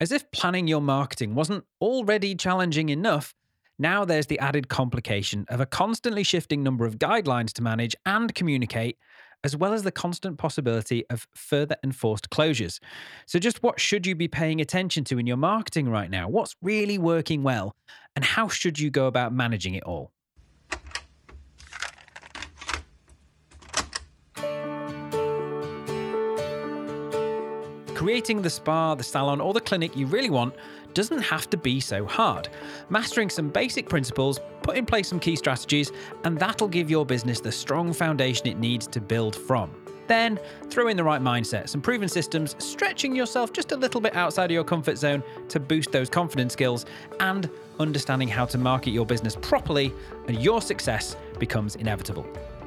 As if planning your marketing wasn't already challenging enough, now there's the added complication of a constantly shifting number of guidelines to manage and communicate, as well as the constant possibility of further enforced closures. So, just what should you be paying attention to in your marketing right now? What's really working well? And how should you go about managing it all? Creating the spa, the salon, or the clinic you really want doesn't have to be so hard. Mastering some basic principles, put in place some key strategies, and that'll give your business the strong foundation it needs to build from. Then, throw in the right mindset, some proven systems, stretching yourself just a little bit outside of your comfort zone to boost those confidence skills, and understanding how to market your business properly, and your success becomes inevitable.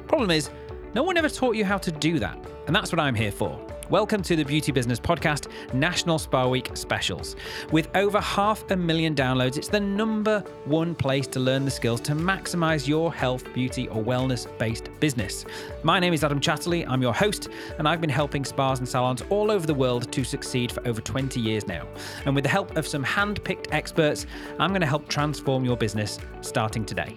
Problem is, no one ever taught you how to do that, and that's what I'm here for. Welcome to the Beauty Business Podcast National Spa Week Specials. With over half a million downloads, it's the number one place to learn the skills to maximize your health, beauty, or wellness based business. My name is Adam Chatterley, I'm your host, and I've been helping spas and salons all over the world to succeed for over 20 years now. And with the help of some hand picked experts, I'm going to help transform your business starting today.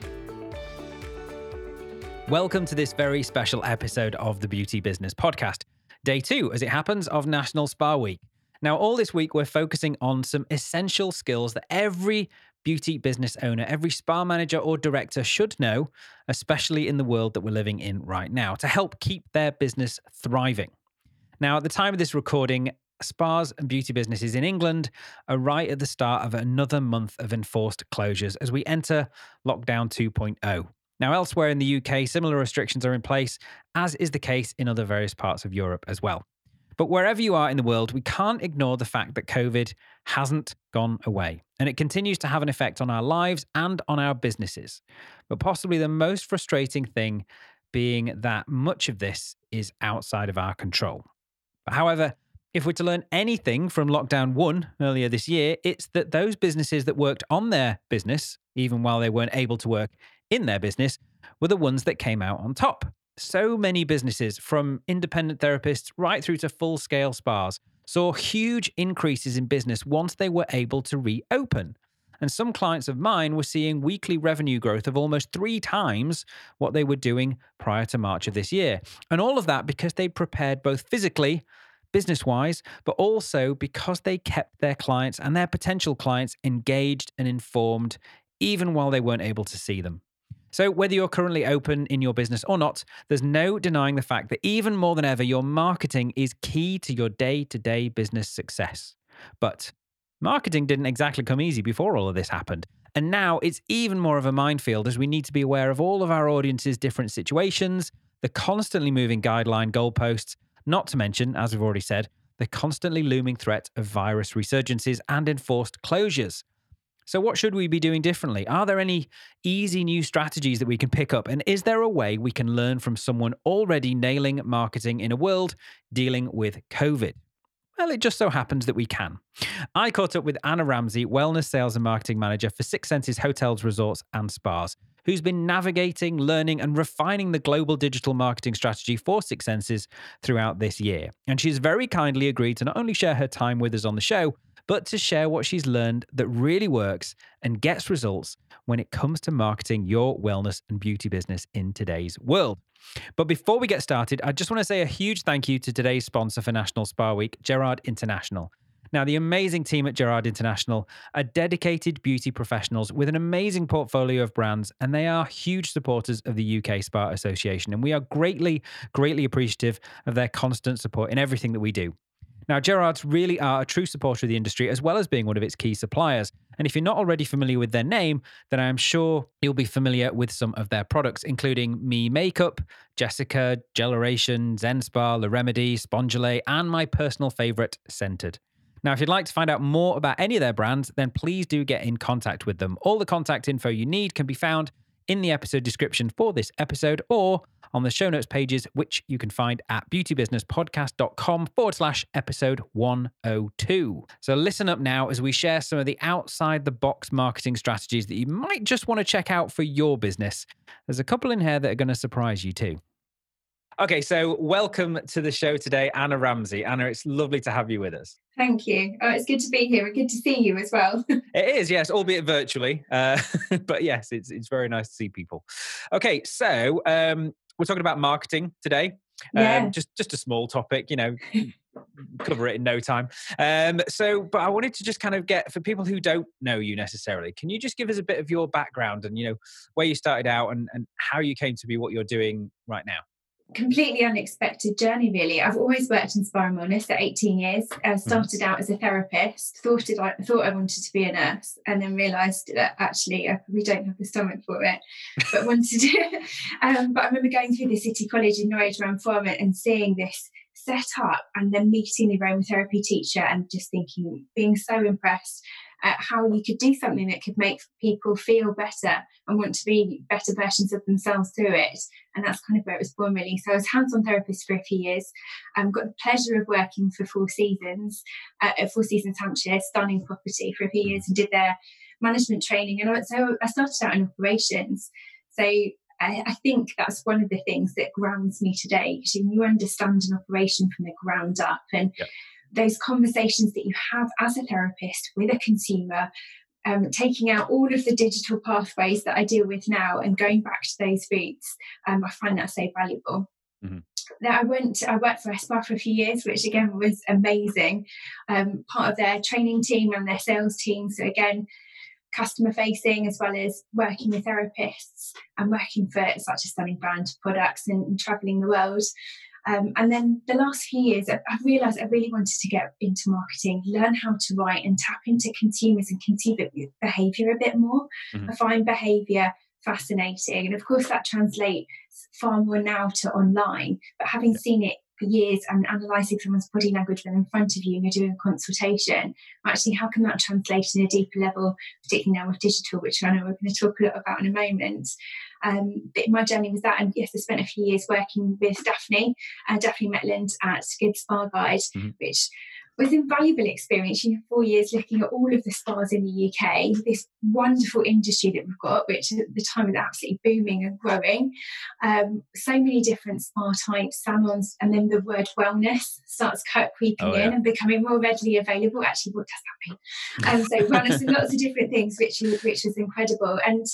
Welcome to this very special episode of the Beauty Business Podcast day two, as it happens, of National Spa Week. Now, all this week, we're focusing on some essential skills that every beauty business owner, every spa manager or director should know, especially in the world that we're living in right now, to help keep their business thriving. Now, at the time of this recording, spas and beauty businesses in England are right at the start of another month of enforced closures as we enter lockdown 2.0. Now, elsewhere in the UK, similar restrictions are in place, as is the case in other various parts of Europe as well. But wherever you are in the world, we can't ignore the fact that COVID hasn't gone away, and it continues to have an effect on our lives and on our businesses. But possibly the most frustrating thing being that much of this is outside of our control. However, if we're to learn anything from lockdown one earlier this year, it's that those businesses that worked on their business, even while they weren't able to work in their business were the ones that came out on top. So many businesses, from independent therapists right through to full scale spas, saw huge increases in business once they were able to reopen. And some clients of mine were seeing weekly revenue growth of almost three times what they were doing prior to March of this year. And all of that because they prepared both physically, business wise, but also because they kept their clients and their potential clients engaged and informed, even while they weren't able to see them. So, whether you're currently open in your business or not, there's no denying the fact that even more than ever, your marketing is key to your day to day business success. But marketing didn't exactly come easy before all of this happened. And now it's even more of a minefield as we need to be aware of all of our audience's different situations, the constantly moving guideline goalposts, not to mention, as we've already said, the constantly looming threat of virus resurgences and enforced closures. So, what should we be doing differently? Are there any easy new strategies that we can pick up? And is there a way we can learn from someone already nailing marketing in a world dealing with COVID? Well, it just so happens that we can. I caught up with Anna Ramsay, Wellness Sales and Marketing Manager for Six Senses Hotels, Resorts, and Spas, who's been navigating, learning, and refining the global digital marketing strategy for Six Senses throughout this year. And she's very kindly agreed to not only share her time with us on the show, but to share what she's learned that really works and gets results when it comes to marketing your wellness and beauty business in today's world. But before we get started, I just want to say a huge thank you to today's sponsor for National Spa Week, Gerrard International. Now, the amazing team at Gerrard International are dedicated beauty professionals with an amazing portfolio of brands, and they are huge supporters of the UK Spa Association. And we are greatly, greatly appreciative of their constant support in everything that we do. Now, Gerrards really are a true supporter of the industry as well as being one of its key suppliers. And if you're not already familiar with their name, then I am sure you'll be familiar with some of their products, including Me Makeup, Jessica, Geleration, Zen Spa, La Remedy, Spongellé, and my personal favorite, Scentered. Now, if you'd like to find out more about any of their brands, then please do get in contact with them. All the contact info you need can be found in the episode description for this episode or on the show notes pages, which you can find at beautybusinesspodcast.com forward slash episode 102. So listen up now as we share some of the outside the box marketing strategies that you might just want to check out for your business. There's a couple in here that are going to surprise you too. Okay, so welcome to the show today, Anna Ramsay. Anna, it's lovely to have you with us. Thank you. Oh, it's good to be here. Good to see you as well. it is, yes, albeit virtually. Uh, but yes, it's it's very nice to see people. Okay, so um, we're talking about marketing today. Yeah. Um, just just a small topic, you know, cover it in no time. Um, so, but I wanted to just kind of get for people who don't know you necessarily, can you just give us a bit of your background and you know where you started out and, and how you came to be what you're doing right now? Completely unexpected journey really. I've always worked in and wellness for 18 years. I mm-hmm. started out as a therapist thought it, I thought i wanted to be a nurse and then realized that actually i probably don't have the stomach for it but wanted to. Um, but i remember going through the city college in norwich around farm and seeing this set up and then meeting the aromatherapy teacher and just thinking being so impressed at how you could do something that could make people feel better and want to be better versions of themselves through it. And that's kind of where it was born, really. So I was hands-on therapist for a few years. Um, got the pleasure of working for Four Seasons uh, at Four Seasons Hampshire, stunning property for a few years, and did their management training. And so I started out in operations. So I, think that's one of the things that grounds me today because you understand an operation from the ground up and those conversations that you have as a therapist with a consumer, um, taking out all of the digital pathways that I deal with now and going back to those roots, um, I find that so valuable. Mm-hmm. I went, I worked for ESPA for a few years, which again was amazing. Um, part of their training team and their sales team. So again, customer facing as well as working with therapists and working for such a stunning brand of products and, and traveling the world. Um, and then the last few years, I've, realised I really wanted to get into marketing, learn how to write, and tap into consumers and consumer behaviour a bit more. Mm-hmm. I find behaviour fascinating, and of course that translates far more now to online. But having seen it for years and analysing someone's body language when in front of you and you're doing a consultation, actually, how can that translate in a deeper level, particularly now with digital, which I know we're going to talk a lot about in a moment. Um, but my journey was that, and yes, I spent a few years working with Daphne, uh, Daphne Metland at Good Spa Guide, mm-hmm. which was invaluable experience. You know, four years looking at all of the spas in the UK, this wonderful industry that we've got, which at the time was absolutely booming and growing. Um, so many different spa types, salons, and then the word wellness starts creeping oh, yeah. in and becoming more readily available. Actually, what does that mean? Um, so wellness and lots of different things, which which was incredible. And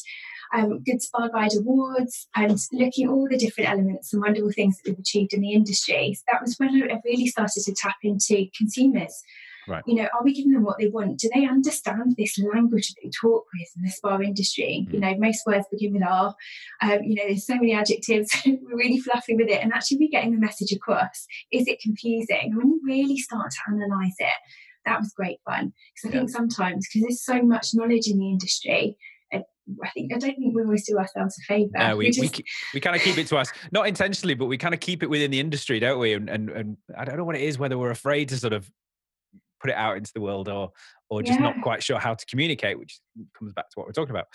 um, Good Spa Guide Awards and looking at all the different elements and wonderful things that we've achieved in the industry. So that was when I really started to tap into consumers. Right. You know, are we giving them what they want? Do they understand this language that we talk with in the spa industry? Mm. You know, most words begin with R. Um, you know, there's so many adjectives. we're really fluffy with it, and actually, we're getting the message across. Is it confusing? And when you really start to analyze it, that was great fun. Because I yeah. think sometimes, because there's so much knowledge in the industry, I think I don't think we always do ourselves a favour. No, we, we, just... we, we kind of keep it to us, not intentionally, but we kind of keep it within the industry, don't we? And, and and I don't know what it is, whether we're afraid to sort of put it out into the world or or just yeah. not quite sure how to communicate, which comes back to what we're talking about.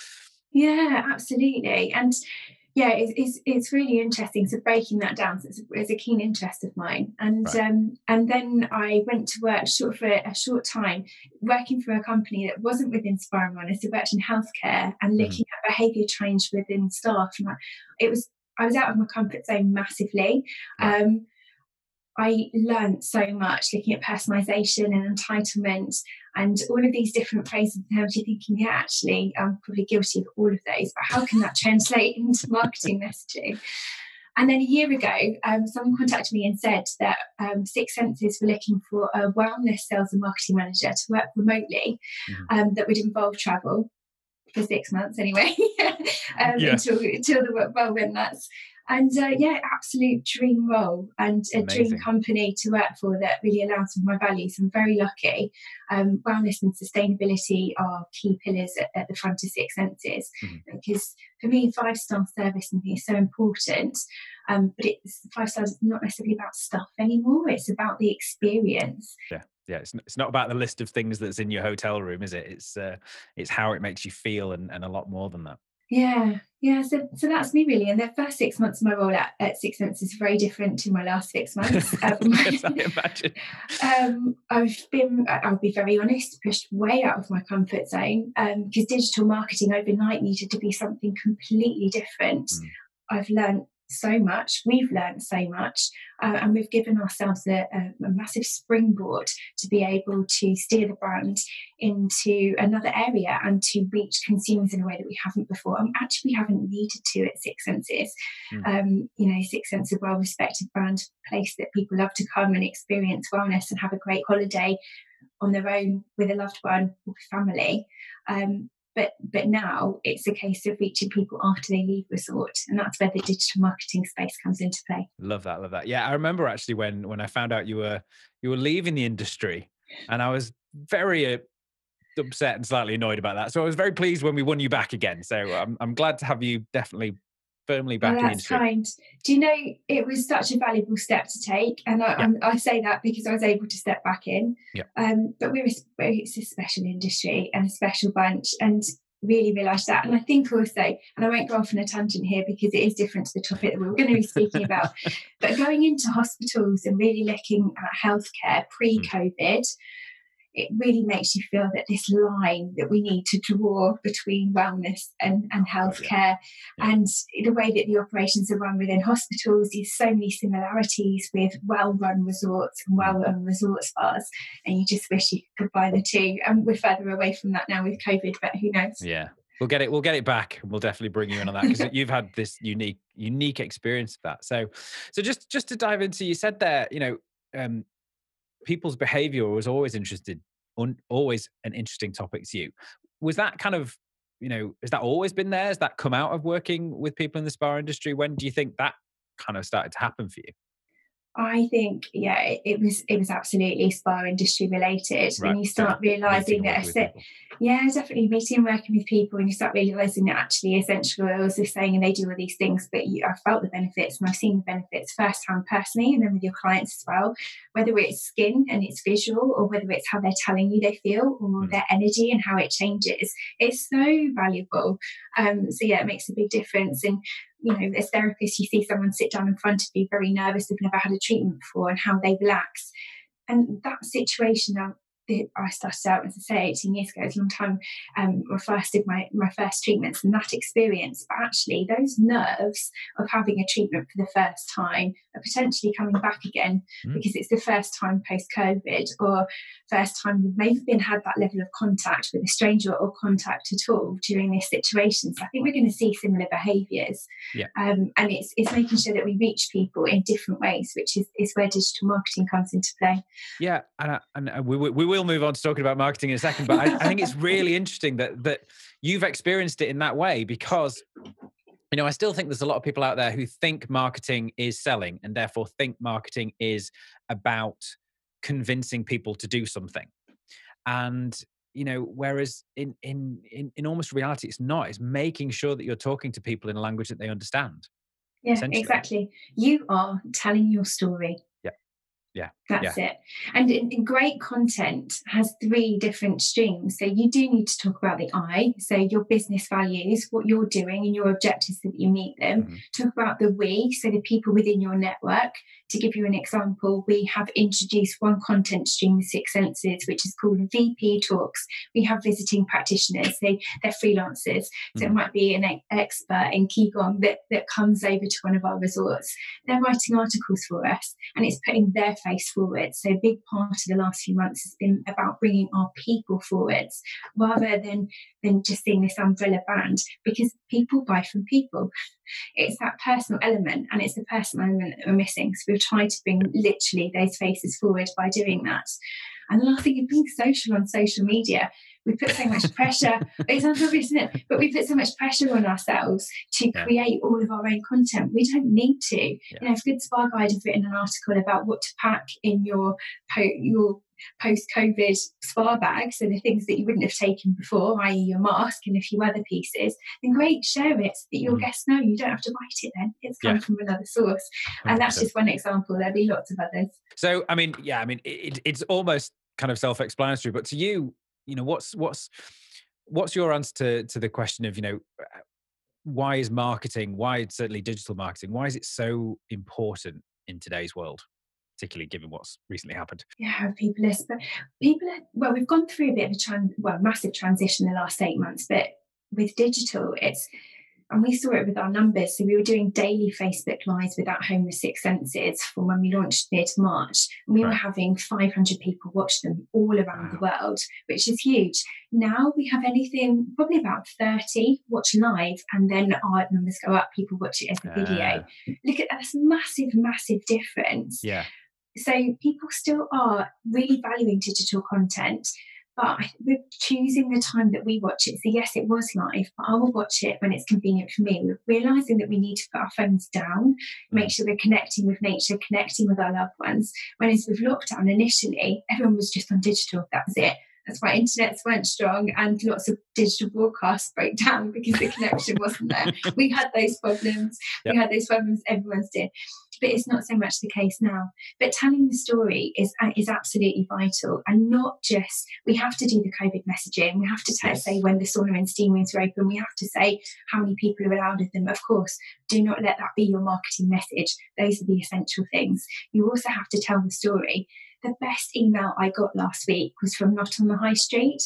Yeah, absolutely. And yeah, it's, it's, it's really interesting. So breaking that down so it's, it's, a keen interest of mine. And right. um, and then I went to work short for a short time, working for a company that wasn't within and Wellness. I worked in healthcare and mm-hmm. looking mm. at behaviour change within staff. And it was I was out of my comfort zone massively. Um, I learned so much looking at personalisation and entitlement and all of these different phrases and terms. You're thinking, yeah, actually, I'm probably guilty of all of those, but how can that translate into marketing messaging? And then a year ago, um, someone contacted me and said that um, Six Senses were looking for a wellness sales and marketing manager to work remotely mm-hmm. um, that would involve travel for six months anyway, um, yeah. until, until the whirlwind nuts. And uh, yeah, absolute dream role and a Amazing. dream company to work for that really aligns with my values. I'm very lucky. Um, wellness and sustainability are key pillars at, at the front of Six Senses mm-hmm. because for me, five star service is so important. Um, but it's five stars is not necessarily about stuff anymore. It's about the experience. Yeah yeah it's, it's not about the list of things that's in your hotel room is it it's uh, it's how it makes you feel and, and a lot more than that yeah, yeah. So, so that's me really. And the first six months of my role at, at Six Senses is very different to my last six months. Um, yes, I imagine. Um, I've been, I'll be very honest, pushed way out of my comfort zone because um, digital marketing overnight needed to be something completely different. Mm. I've learned so much. We've learned so much, uh, and we've given ourselves a, a, a, massive springboard to be able to steer the brand into another area and to reach consumers in a way that we haven't before. And actually, we haven't needed to at Six Senses. Mm. Um, you know, Six Senses, a well respected brand, place that people love to come and experience wellness and have a great holiday on their own with a loved one or family. Um, but but now it's a case of reaching people after they leave resort, and that's where the digital marketing space comes into play. Love that, love that. Yeah, I remember actually when when I found out you were you were leaving the industry, and I was very uh, upset and slightly annoyed about that. So I was very pleased when we won you back again. So I'm I'm glad to have you definitely firmly back oh, in industry. kind. Do you know it was such a valuable step to take, and I, yeah. I, say that because I was able to step back in. Yeah. Um, but we're it's a special industry and a special bunch, and really realised that. And I think also, and I won't go off on a tangent here because it is different to the topic that we are going to be speaking about, but going into hospitals and really looking at healthcare pre-COVID it really makes you feel that this line that we need to draw between wellness and, and healthcare yeah. And the way that the operations are run within hospitals there's so many similarities with well-run resorts and well-run resort spas and you just wish you could buy the two. And we're further away from that now with covid but who knows? Yeah. We'll get it we'll get it back we'll definitely bring you in on that because you've had this unique unique experience of that. So so just just to dive into you said there you know um people's behavior was always interested un, always an interesting topic to you. Was that kind of you know has that always been there? Has that come out of working with people in the spa industry? When do you think that kind of started to happen for you I think, yeah, it, it, was it was absolutely spa industry related. Right. When you start yeah. realizing that, yeah, definitely meeting and working with people, and you start realizing that actually essential oils are saying and they do all these things, but you, I've felt the benefits and I've seen the benefits firsthand personally, and then with your clients as well. Whether it's skin and it's visual, or whether it's how they're telling you they feel, or mm. their energy and how it changes, it's so valuable. Um, so yeah, it makes a big difference. And you know, as therapists, you see someone sit down in front of you very nervous, they've never had a treatment before, and how they relax. And that situation I started out, as I say, 18 years ago, it's a long time, um, I first did my, my first treatments and that experience. But actually, those nerves of having a treatment for the first time are potentially coming back again mm. because it's the first time post COVID or first time you've maybe been had that level of contact with a stranger or contact at all during this situation. So I think we're going to see similar behaviours. Yeah. Um, and it's, it's making sure that we reach people in different ways, which is, is where digital marketing comes into play. Yeah. And, and we, we will will move on to talking about marketing in a second, but I, I think it's really interesting that that you've experienced it in that way because you know, I still think there's a lot of people out there who think marketing is selling and therefore think marketing is about convincing people to do something. And you know, whereas in in in, in almost reality, it's not. It's making sure that you're talking to people in a language that they understand. Yeah, exactly. You are telling your story. Yeah, yeah. That's yeah. it. And, great content has three different streams. So you do need to talk about the I, so your business values, what you're doing and your objectives so that you meet them. Mm-hmm. Talk about the we, so the people within your network. To give you an example, we have introduced one content stream with Six Senses, which is called VP Talks. We have visiting practitioners, they, they're freelancers. So mm-hmm. it might be an expert in Qigong that, that comes over to one of our resorts. They're writing articles for us and it's putting their face forward. So a big part of the last few months has been about bringing our people forwards rather than than just seeing this umbrella brand because people buy from people. It's that personal element and it's the personal element that we're missing. So we've tried to bring literally those faces forward by doing that. And the last thing is being social on social media we put so much pressure. it's obvious, isn't it? But we put so much pressure on ourselves to yeah. create all of our own content. We don't need to. Yeah. You know, if Good Spa Guide have written an article about what to pack in your your post-COVID spa bag, so the things that you wouldn't have taken before, i.e., your mask and a few other pieces, then great, share it so that your mm. guests know. You don't have to write it then; it's come yeah. from another source, and that's just one example. There'll be lots of others. So, I mean, yeah, I mean, it, it's almost kind of self-explanatory, but to you, you know what's what's what's your answer to to the question of you know uh, why is marketing why certainly digital marketing why is it so important in today's world particularly given what's recently happened? Yeah people are people are, well we've gone through a bit of a trans well massive transition in the last eight months but with digital it's and we saw it with our numbers. So we were doing daily Facebook lives with At Home with Six Senses from when we launched mid March. And we right. were having 500 people watch them all around the world, which is huge. Now we have anything, probably about 30 watch live, and then our numbers go up. People watch it as a video. Uh, Look at that's massive, massive difference. Yeah. So people still are really valuing digital content but we're choosing the time that we watch it. So yes, it was live, but I will watch it when it's convenient for me. We're realizing that we need to put our phones down, make mm. sure we're connecting with nature, connecting with our loved ones. Whereas with lockdown initially, everyone was just on digital. That was it. That's why internets weren't strong and lots of digital broadcasts broke down because the connection wasn't there. We had those problems. Yep. We had those problems. Everyone's did but it's not so much the case now. But telling the story is uh, is absolutely vital, and not just we have to do the COVID messaging. We have to yes. say when the sauna and steam rooms are open. We have to say how many people are allowed in them. Of course, do not let that be your marketing message. Those are the essential things. You also have to tell the story. The best email I got last week was from Not on the High Street.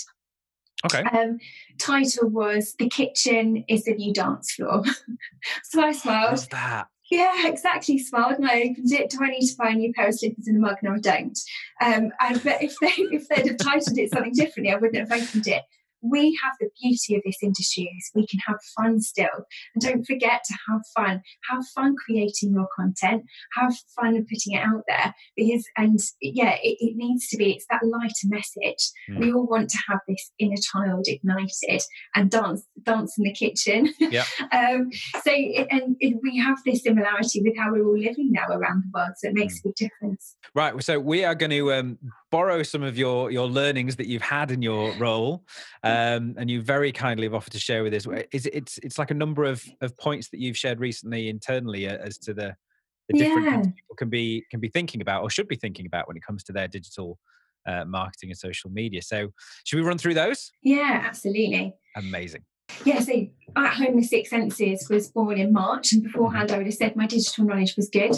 Okay. Um, title was "The Kitchen is the New Dance Floor." so I smiled. What's that? Yeah, exactly. Smiled and I opened it. Do I need to buy a new pair of slippers in a mug? No, I don't. Um, and but if they if they'd have titled it something differently, I wouldn't have opened it we have the beauty of this industry is we can have fun still. And don't forget to have fun. Have fun creating your content. Have fun putting it out there. Because and yeah, it, it needs to be, it's that lighter message. Mm. We all want to have this inner child ignited and dance dance in the kitchen. Yeah. um, so it, and it, we have this similarity with how we're all living now around the world. So it makes mm. a big difference. Right. So we are going to um, borrow some of your your learnings that you've had in your role, um, and you very kindly have offered to share with us. Is it, it's it's like a number of of points that you've shared recently internally uh, as to the the different yeah. things people can be can be thinking about or should be thinking about when it comes to their digital uh, marketing and social media. So, should we run through those? Yeah, absolutely. Amazing. Yeah, so at home with six senses was born in March, and mm-hmm. beforehand I would have said my digital knowledge was good.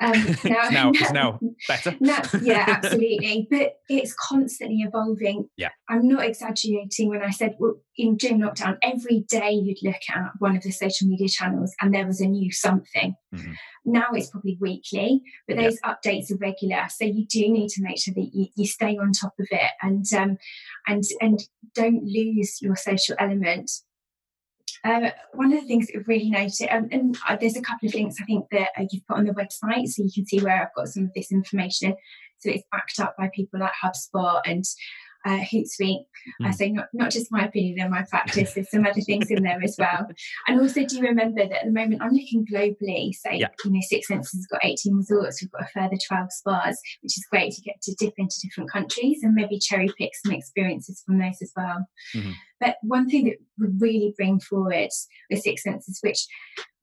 Um, now, now, it's now better. Now, yeah, absolutely. But it's constantly evolving. Yeah. I'm not exaggerating when I said well, in during lockdown, every day you'd look at one of the social media channels and there was a new something. Mm-hmm. Now it's probably weekly, but those yeah. updates are regular. So you do need to make sure that you, you stay on top of it and um, and and don't lose your social element um, one of the things that we've really noted, um, and uh, there's a couple of links I think that uh, you've put on the website, so you can see where I've got some of this information. So it's backed up by people like HubSpot and uh, Hootsuite. Mm. I hmm. say not, not just my opinion and my practice, there's some other things in there as well. And also, do you remember that at the moment I'm looking globally? So, yeah. you know, Six Senses has got 18 resorts, we've got a further 12 spas, which is great to get to dip into different countries and maybe cherry pick some experiences from those as well. Mm-hmm. But one thing that would really bring forward with Six Senses, which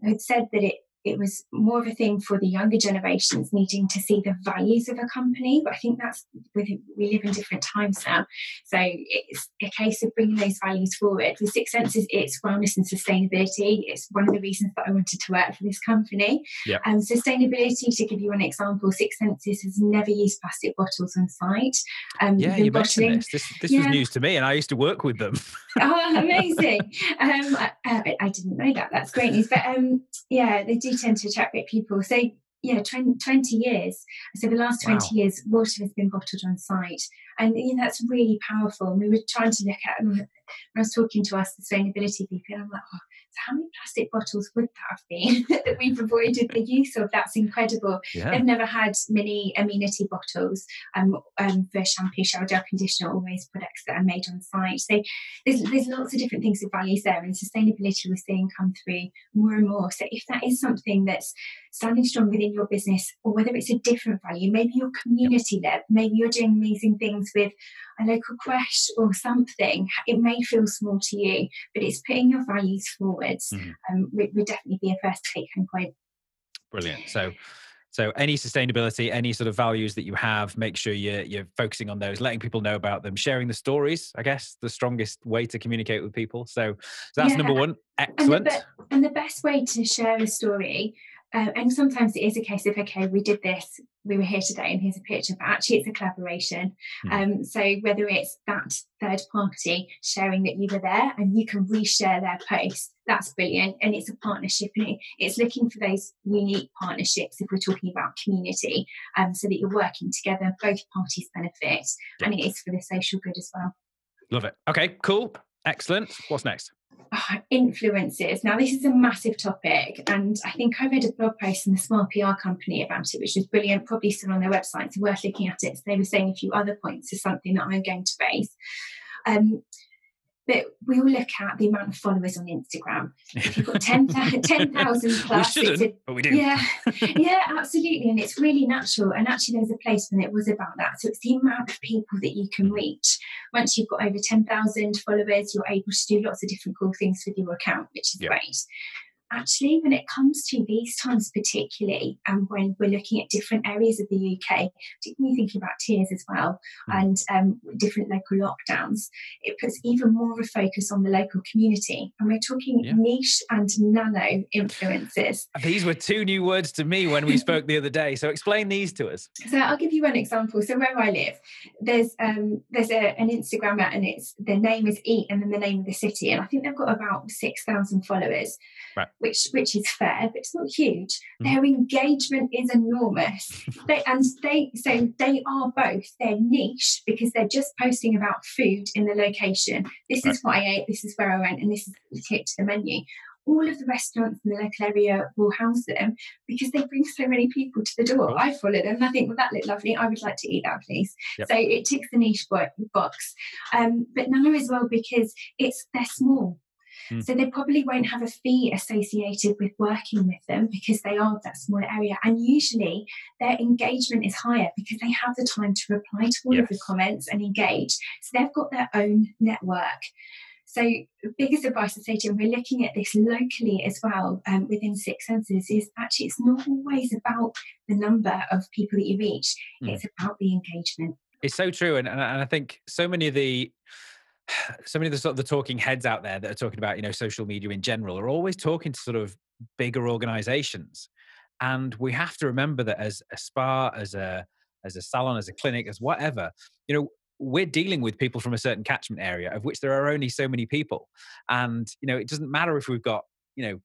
I'd said that it it was more of a thing for the younger generations needing to see the values of a company. But I think that's we live in different times now, so it's a case of bringing those values forward. With Six Senses, it's wellness and sustainability. It's one of the reasons that I wanted to work for this company. Yep. Um, sustainability, to give you an example, Six Senses has never used plastic bottles on site. Um, yeah, you bottling, mentioned this. This, this yeah. was news to me, and I used to work with them. oh, amazing! Um, I, I, didn't know that. That's great news. But um, yeah, they do tend to attract great people. So yeah, 20, 20 years. So the last 20 wow. years, water has been bottled on site. And you know, that's really powerful. We were trying to look at, when I was talking to our sustainability people, and I'm like, oh, how many plastic bottles would that have been that we've avoided the use of? That's incredible. Yeah. They've never had many amenity bottles um, um, for shampoo, shower gel, conditioner, always products that are made on site. So there's, there's lots of different things of values there, and sustainability we're seeing come through more and more. So if that is something that's standing strong within your business, or whether it's a different value, maybe you're community led, maybe you're doing amazing things with a local crash or something, it may feel small to you, but it's putting your values forwards. Mm-hmm. Um, would, would definitely be a first take home point. Brilliant. So, so any sustainability, any sort of values that you have, make sure you're you're focusing on those, letting people know about them, sharing the stories. I guess the strongest way to communicate with people. So, so that's yeah. number one. Excellent. And the, be- and the best way to share a story Uh, and sometimes it is a case of, okay, we did this, we were here today, and here's a picture, but actually it's a collaboration. Mm. Um, so whether it's that third party sharing that you were there and you can reshare their post, that's brilliant. And it's a partnership and it's looking for those unique partnerships if we're talking about community, um, so that you're working together, both parties benefit, yeah. and it is for the social good as well. Love it. Okay, cool. Excellent. What's next? Oh, influences. Now, this is a massive topic, and I think I read a blog post in the Smart PR company about it, which was brilliant, probably still on their website, so worth looking at it. So they were saying a few other points is something that I'm going to raise. Um, but we will look at the amount of followers on Instagram. If you've got 10,000 10, plus, we shouldn't, a, but we do. Yeah, yeah, absolutely. And it's really natural. And actually, there's a place when it was about that. So it's the amount of people that you can reach. Once you've got over 10,000 followers, you're able to do lots of different cool things with your account, which is great actually, when it comes to these times, particularly, and when we're looking at different areas of the UK, particularly thinking about tiers as well, mm. and um, different local lockdowns, it puts even more of a focus on the local community. And we're talking yeah. niche and nano influences. These were two new words to me when we spoke the other day. So explain these to us. So I'll give you one example. So where I live, there's um, there's a, an Instagrammer, and it's the name is Eat, and then the name of the city, and I think they've got about six thousand followers. Right which which is fair, but it's not huge. Mm. Their engagement is enormous. they, and they so they are both they're niche because they're just posting about food in the location. This right. is what I ate, this is where I went, and this is the tip to the menu. All of the restaurants in the local area will house them because they bring so many people to the door. I follow them I think, well, that looked lovely. I would like to eat that, please. Yep. So it ticks the niche box. Um, but now as well because it's they're small Mm. So they probably won't have a fee associated with working with them because they are that small area. And usually their engagement is higher because they have the time to reply to all yes. of the comments and engage. So they've got their own network. So, biggest advice I say to them, we're looking at this locally as well um, within Six Senses, is actually it's not always about the number of people that you reach, mm. it's about the engagement. It's so true. And, and I think so many of the so many of the sort of the talking heads out there that are talking about you know social media in general are always talking to sort of bigger organizations. And we have to remember that as a spa as a as a salon as a clinic as whatever you know we're dealing with people from a certain catchment area of which there are only so many people. And you know it doesn't matter if we've got you know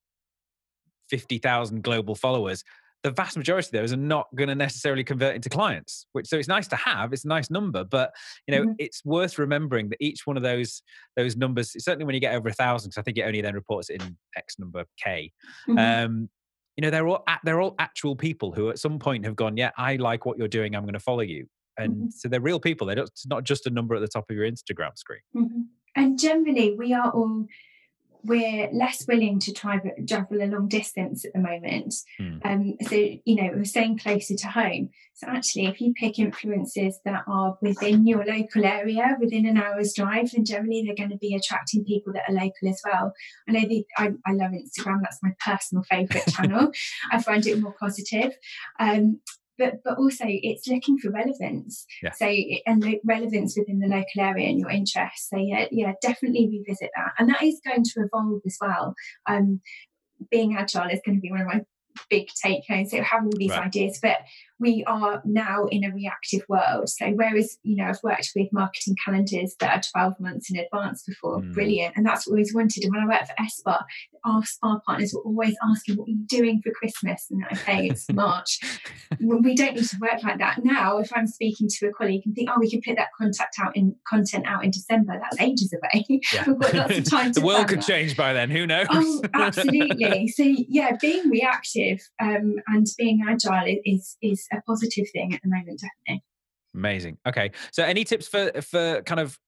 50,000 global followers the vast majority of those are not going to necessarily convert into clients which so it's nice to have it's a nice number but you know mm-hmm. it's worth remembering that each one of those those numbers certainly when you get over a thousand because i think it only then reports in x number k mm-hmm. um you know they're all they're all actual people who at some point have gone yeah i like what you're doing i'm going to follow you and mm-hmm. so they're real people they're not, it's not just a number at the top of your instagram screen mm-hmm. and generally we are all we're less willing to travel, travel a long distance at the moment. Mm. Um, so, you know, we're staying closer to home. So, actually, if you pick influences that are within your local area, within an hour's drive, then generally they're going to be attracting people that are local as well. I know the, I, I love Instagram, that's my personal favourite channel. I find it more positive. Um, but but also it's looking for relevance. Yeah. So and relevance within the local area and your interests. So yeah, yeah, definitely revisit that, and that is going to evolve as well. Um, being agile is going to be one of my big take home. So have all these right. ideas, but we are now in a reactive world. So whereas, you know, I've worked with marketing calendars that are 12 months in advance before, mm. brilliant. And that's what I always wanted. And when I worked for ESPA, our spa partners were always asking, what are you doing for Christmas? And I say, it's March. we don't need to work like that. Now, if I'm speaking to a colleague and think, oh, we can put that contact out in content out in December, that's ages away. Yeah. We've got lots of time the world could that. change by then. Who knows? Oh, absolutely. so yeah, being reactive um, and being agile is is a positive thing at the moment, definitely. Amazing. Okay. So any tips for for kind of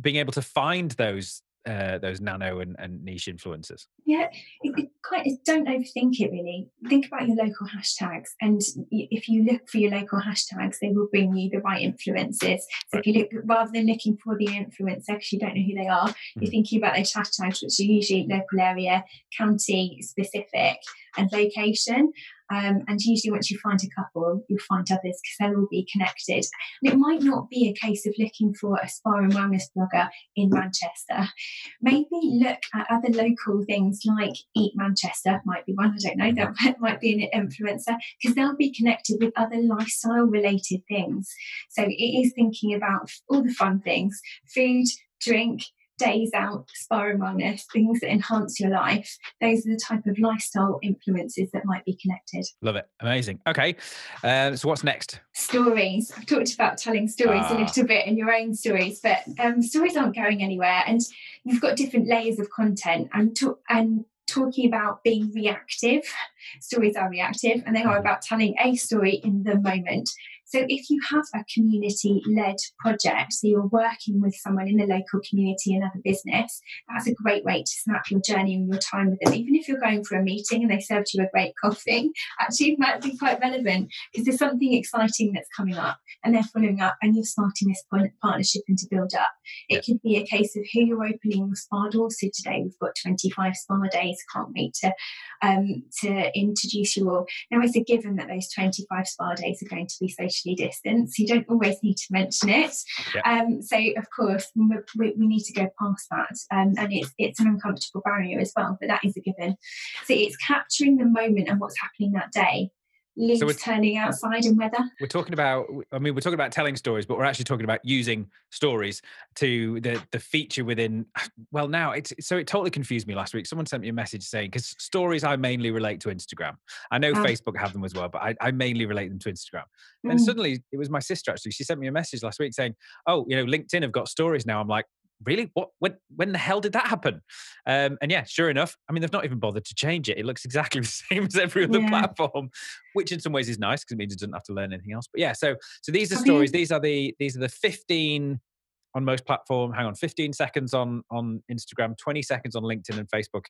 being able to find those uh, those nano and, and niche influencers? Yeah, it, it quite don't overthink it really. Think about your local hashtags, and if you look for your local hashtags, they will bring you the right influences. So right. if you look rather than looking for the influencer because you don't know who they are, mm-hmm. you're thinking about those hashtags, which are usually local area, county specific, and location. Um, and usually, once you find a couple, you'll find others because they'll all be connected. And it might not be a case of looking for a spa and wellness blogger in Manchester. Maybe look at other local things like Eat Manchester, might be one, I don't know, that might be an influencer because they'll be connected with other lifestyle related things. So it is thinking about all the fun things food, drink, days out, spa and wellness, things that enhance your life. Those are the type of lifestyle influences that might be connected. Love it. Amazing. Okay. Uh, so what's next? Stories. I've talked about telling stories ah. a little bit in your own stories, but um, stories aren't going anywhere. And you've got different layers of content and, to- and talking about being reactive. Stories are reactive and they are mm-hmm. about telling a story in the moment. So if you have a community led project, so you're working with someone in the local community, another business, that's a great way to snap your journey and your time with them. Even if you're going for a meeting and they served you a great coffee, actually it might be quite relevant because there's something exciting that's coming up and they're following up and you're starting this partnership and to build up. It could be a case of who you're opening your spa door to today. We've got 25 spa days. Can't wait to um, to introduce you all. Now it's a given that those 25 spa days are going to be social socially distanced. You don't always need to mention it. Um, so, of course, we, we, need to go past that. Um, and it's, it's an uncomfortable barrier as well, but that is a given. So, it's capturing the moment and what's happening that day leaves so turning outside in weather. We're talking about, I mean, we're talking about telling stories, but we're actually talking about using stories to the the feature within. Well, now it's so it totally confused me last week. Someone sent me a message saying because stories I mainly relate to Instagram. I know uh, Facebook have them as well, but I, I mainly relate them to Instagram. Mm. And suddenly it was my sister actually. She sent me a message last week saying, "Oh, you know, LinkedIn have got stories now." I'm like, really what when when the hell did that happen um and yeah sure enough i mean they've not even bothered to change it it looks exactly the same as every other yeah. platform which in some ways is nice because it means it doesn't have to learn anything else but yeah so so these are stories these are the these are the 15 on most platform hang on 15 seconds on on instagram 20 seconds on linkedin and facebook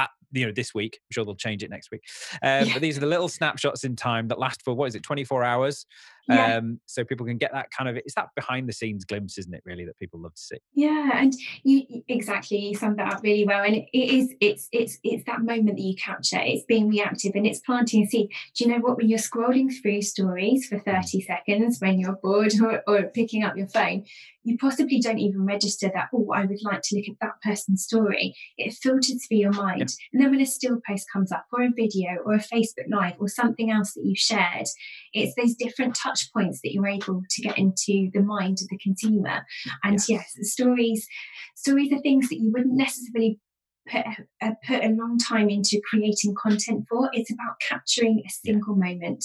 at you know this week. I'm sure they'll change it next week. Um, yeah. But these are the little snapshots in time that last for what is it, 24 hours? Yeah. Um, so people can get that kind of it's that behind the scenes glimpse, isn't it? Really, that people love to see. Yeah, and you exactly you summed that up really well. And it is it's it's it's that moment that you capture. It's being reactive and it's planting a seed. Do you know what? When you're scrolling through stories for 30 seconds, when you're bored or, or picking up your phone, you possibly don't even register that, oh, I would like to look at that person's story. It filters through your mind. Yeah. And then when a still post comes up, or a video, or a Facebook Live, or something else that you've shared, it's those different touch points that you're able to get into the mind of the consumer. And yes, yes stories, stories are things that you wouldn't necessarily put a, put a long time into creating content for. It's about capturing a single moment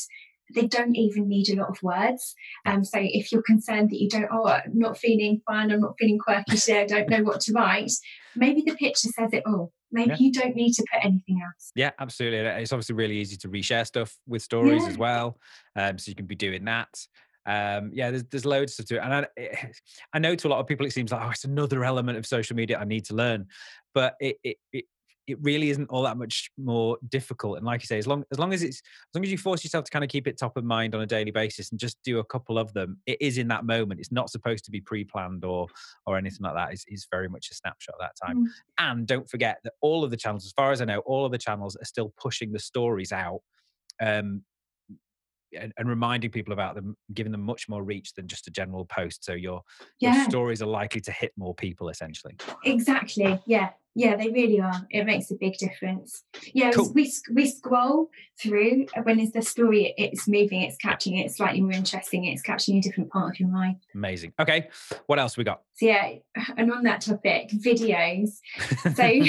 they don't even need a lot of words. Um, so if you're concerned that you don't, oh, I'm not feeling fun, I'm not feeling quirky today, I don't know what to write, maybe the picture says it all. Maybe yeah. you don't need to put anything else. Yeah, absolutely. It's obviously really easy to reshare stuff with stories yeah. as well. Um, so you can be doing that. Um, yeah, there's there's loads to do, and I, I know to a lot of people it seems like oh, it's another element of social media I need to learn, but it, it, it it really isn't all that much more difficult. And like you say, as long as long as it's as long as you force yourself to kind of keep it top of mind on a daily basis and just do a couple of them, it is in that moment. It's not supposed to be pre-planned or or anything like that. It's, it's very much a snapshot at that time. Mm. And don't forget that all of the channels, as far as I know, all of the channels are still pushing the stories out. Um, and, and, reminding people about them, giving them much more reach than just a general post. So your, yeah. your stories are likely to hit more people essentially. Exactly. Yeah. Yeah, they really are. It makes a big difference. Yeah, cool. we we scroll through when is the story it's moving, it's catching It's slightly more interesting, it's catching a different part of your mind. Amazing. Okay, what else we got? So yeah, and on that topic, videos. So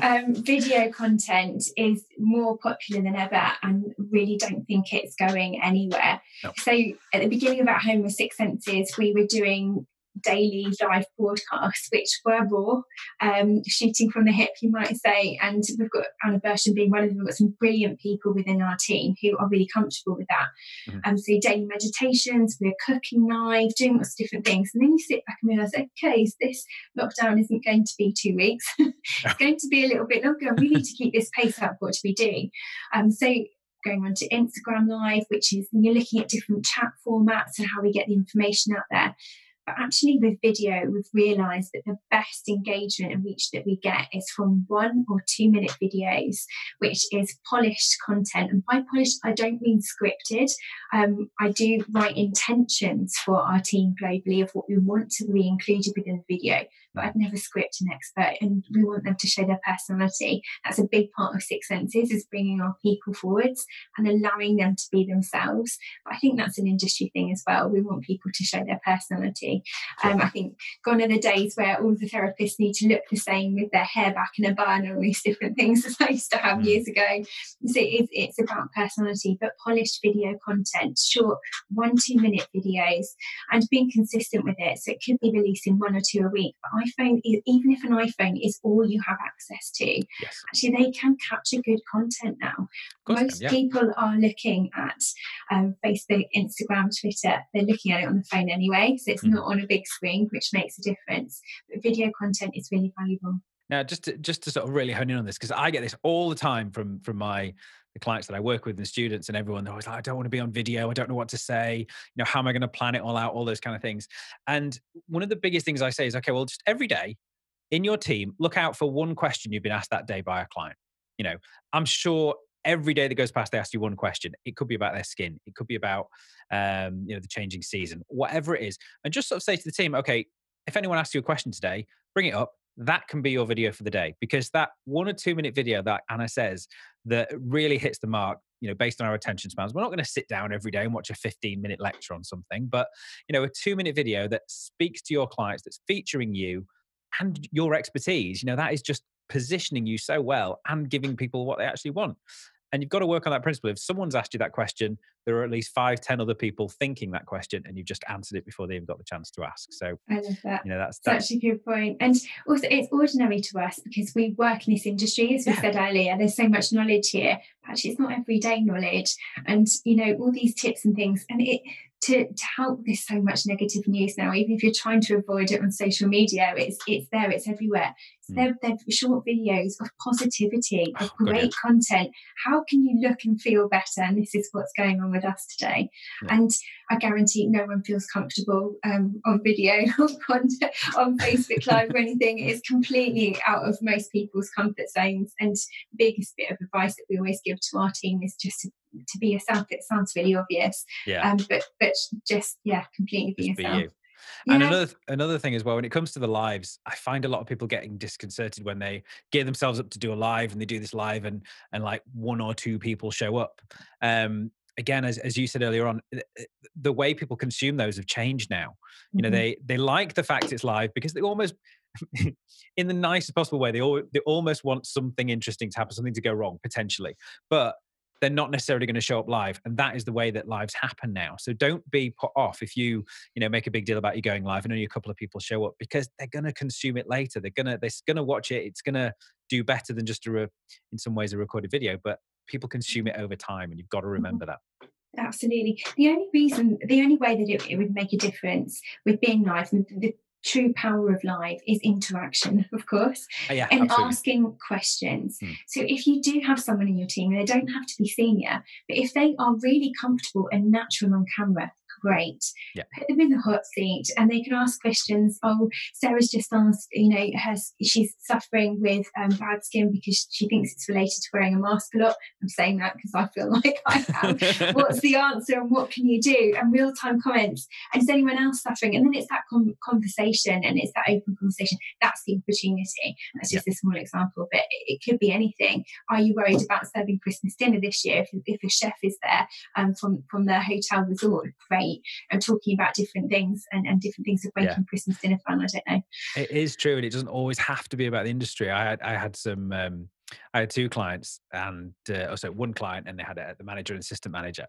um, video content is more popular than ever, and really don't think it's going anywhere. No. So at the beginning of At Home with Six Senses, we were doing daily live broadcasts, which were raw, um, shooting from the hip, you might say. And we've got Anna Bjurstam being one of them. We've got some brilliant people within our team who are really comfortable with that. Mm-hmm. Um, so daily meditations, we're cooking live, doing lots of different things. And then you sit back and realize, okay, so this lockdown isn't going to be two weeks. it's going to be a little bit longer. We need to keep this pace up what to be doing. Um, so going on to Instagram Live, which is you're looking at different chat formats and how we get the information out there. But actually, with video, we've realised that the best engagement and reach that we get is from one or two minute videos, which is polished content. And by polished, I don't mean scripted. Um, I do write intentions for our team globally of what we want to be included within the video, but I'd never script an expert. And we want them to show their personality. That's a big part of Six Senses is bringing our people forwards and allowing them to be themselves. But I think that's an industry thing as well. We want people to show their personality. Um, I think gone are the days where all the therapists need to look the same with their hair back in a bun and all these different things as I used to have mm. years ago. So it's, it's about personality, but polished video content, short one, two minute videos, and being consistent with it. So it could be releasing one or two a week. But iPhone, even if an iPhone is all you have access to, yes. actually they can capture good content now. Most can, yeah. people are looking at um, Facebook, Instagram, Twitter. They're looking at it on the phone anyway, so it's mm. not on a big screen, which makes a difference. But video content is really valuable. Now, just to, just to sort of really hone in on this, because I get this all the time from from my the clients that I work with and students and everyone. They're always like, I don't want to be on video. I don't know what to say. You know, how am I going to plan it all out? All those kind of things. And one of the biggest things I say is, okay, well, just every day in your team, look out for one question you've been asked that day by a client. You know, I'm sure every day that goes past, they ask you one question. It could be about their skin. It could be about, um, you know, the changing season, whatever it is. And just sort of say to the team, okay, if anyone asks you a question today, bring it up. That can be your video for the day because that one or two minute video that Anna says that really hits the mark, you know, based on our attention spans. We're not going to sit down every day and watch a 15 minute lecture on something, but, you know, a two minute video that speaks to your clients, that's featuring you and your expertise, you know, that is just positioning you so well and giving people what they actually want. And you've got to work on that principle. If someone's asked you that question, there are at least five, ten other people thinking that question, and you've just answered it before they even got the chance to ask. So I love that. You know, that's, that's such a good point. And also, it's ordinary to us because we work in this industry, as we yeah. said earlier. There's so much knowledge here. Actually, it's not everyday knowledge, and you know all these tips and things. And it to, to help there's so much negative news now even if you're trying to avoid it on social media it's it's there it's everywhere. Mm. they're, they're short videos of positivity of oh, great content. How can you look and feel better? And this is what's going on with us today. Yeah. and i guarantee no one feels comfortable um, on video on, on facebook live or anything. It's completely out of most people's comfort zones. And the biggest bit of advice that we always give to our team is just to to be yourself. It sounds really obvious, yeah. Um, but but just yeah, completely be just yourself. Be you. Yeah. And another another thing as well, when it comes to the lives, I find a lot of people getting disconcerted when they gear themselves up to do a live and they do this live and and like one or two people show up. Um, again, as as you said earlier on, the way people consume those have changed now. You know, mm-hmm. they they like the fact it's live because they almost in the nicest possible way, they all they almost want something interesting to happen, something to go wrong potentially. But they're not necessarily going to show up live and that is the way that lives happen now. So don't be put off if you you know make a big deal about you going live. And only a couple of people show up because they're going to consume it later. They're going to they're going to watch it. It's going to do better than just a re- in some ways a recorded video but people consume it over time and you've got to mm-hmm. remember that. Absolutely. The only reason the only way that it, it would make a difference with being live and the, true power of live is interaction, of course, oh, yeah, and absolutely. asking questions. Hmm. So if you do have someone in your team, they don't have to be senior, but if they are really comfortable and natural on camera, great. Yeah. Put them in the hot seat and they can ask questions. Oh, Sarah's just asked, you know, has she's suffering with um, bad skin because she thinks it's related to wearing a mask a lot. I'm saying that because I feel like I am. What's the answer and what can you do? And real time comments. And is anyone else suffering? And then it's that com- conversation and it's that open conversation. That's the opportunity. That's just yeah. a small example, but it, it, could be anything. Are you worried about serving Christmas dinner this year? If, if a chef is there um, from from their hotel resort, great and talking about different things and, and different things of making yeah. Christmas dinner fun. I don't know. It is true, and it doesn't always have to be about the industry. I had I had some. Um, I had two clients, and uh, also one client, and they had a, the manager and assistant manager,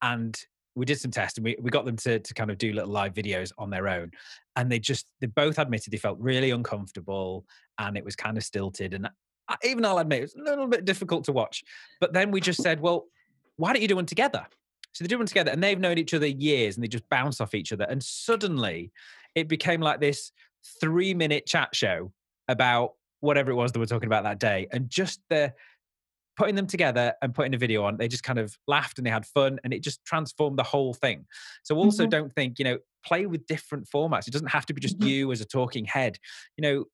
and we did some tests and we, we got them to, to kind of do little live videos on their own and they just they both admitted they felt really uncomfortable and it was kind of stilted and I, even i'll admit it was a little bit difficult to watch but then we just said well why don't you do one together so they do one together and they've known each other years and they just bounce off each other. And suddenly it became like this three minute chat show about whatever it was that we're talking about that day. And just the putting them together and putting a video on, they just kind of laughed and they had fun and it just transformed the whole thing. So also mm-hmm. don't think, you know, play with different formats. It doesn't have to be just mm-hmm. you as a talking head. You know,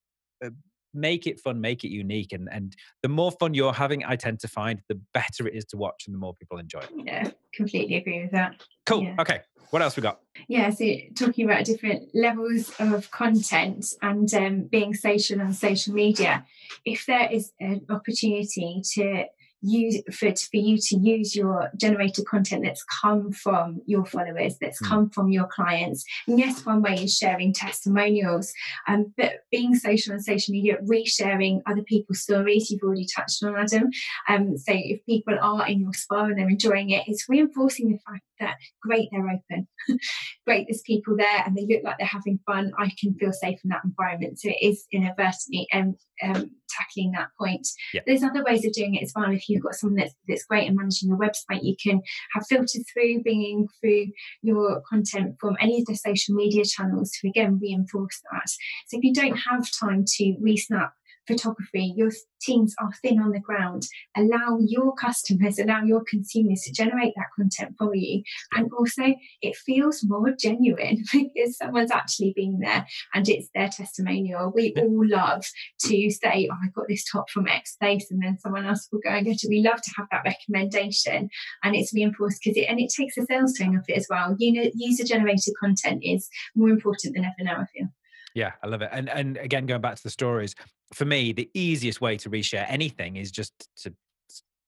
uh, make it fun, make it unique. And and the more fun you're having, I tend to find the better it is to watch and the more people enjoy it. Yeah, completely agree with that. Cool. Yeah. Okay. What else we got? Yeah, so talking about different levels of content and um, being social on social media, if there is an opportunity to use for, for you to use user generated content that's come from your followers that's mm. come from your clients. And yes one way is sharing testimonials um, but being social on social media resharing other people's stories you've already touched on adam. Um, so if people are in your spa and they're enjoying it it's reinforcing the fact that great they're open. Great there's people there and they look like they're having fun. I can feel safe in that environment. So it is inadvertently um, um, tackling that point. Yeah. there's other ways of doing it as well. If you've got someone that's, that's great at managing your website you can have filtered through bringing through your content from any of the social media channels to again reinforce that. So if you don't have time to resnap photography, your teams are thin on the ground. Allow your customers, allow your consumers to generate that content for you. And also, it feels more genuine because someone's actually been there and it's their testimonial. We all love to say, Oh, I got this top from X place, and then someone else will go and get it. We love to have that recommendation and it's reinforced because it and it takes the sales tone off it as well. You know, user generated content is more important than ever now, I feel. Yeah, I love it. And and again, going back to the stories, for me, the easiest way to reshare anything is just to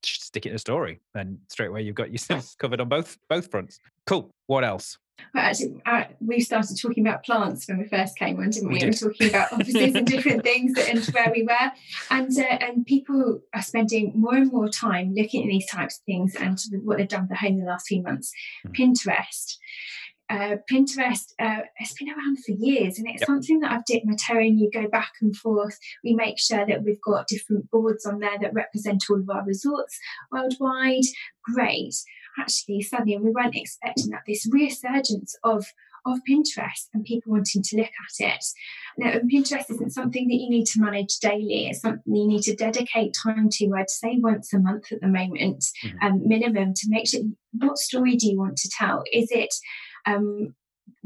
stick it in a story, and straight away you've got yourself covered on both both fronts. Cool. What else? Well, actually, uh, we started talking about plants when we first came on, didn't we? we did. We were talking about offices and different things and where we were, and uh, and people are spending more and more time looking at these types of things and what they've done for home in the last few months. Mm. Pinterest uh, Pinterest uh, has been around for years and it's yep. something that I've dipped my toe in. You go back and forth. We make sure that we've got different boards on there that represent all of our resorts worldwide. Great. Actually, suddenly, we weren't expecting that this resurgence of of Pinterest and people wanting to look at it. Now, Pinterest isn't something that you need to manage daily. It's something you need to dedicate time to. I'd say once a month at the moment, mm-hmm. um, minimum, to make sure. What story do you want to tell? Is it um,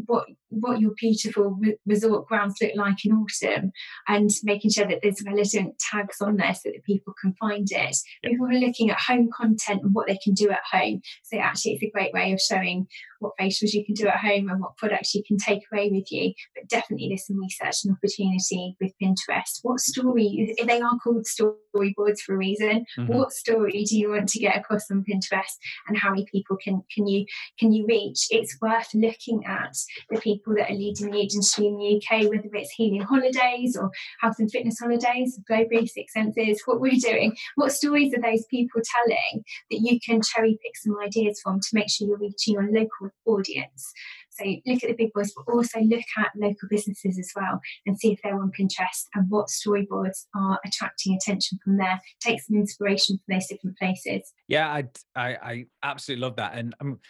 what what your beautiful resort grounds look like in autumn and making sure that there's relevant tags on there so that people can find it. People are looking at home content and what they can do at home. So actually it's a great way of showing what facials you can do at home and what products you can take away with you. But definitely there's some research and opportunity with Pinterest. What story they are called storyboards for a reason. Mm-hmm. What story do you want to get across on Pinterest and how many people can can you can you reach? It's worth looking at the people that are leading the agency in the UK, whether it's healing holidays or health and fitness holidays, globally six senses, what we're doing. What stories are those people telling that you can cherry pick some ideas from to make sure you're reaching your local audience? So look at the big boys, but also look at local businesses as well and see if they're on Pinterest and what storyboards are attracting attention from there. Take some inspiration from those different places. Yeah, I I, I absolutely love that, and I'm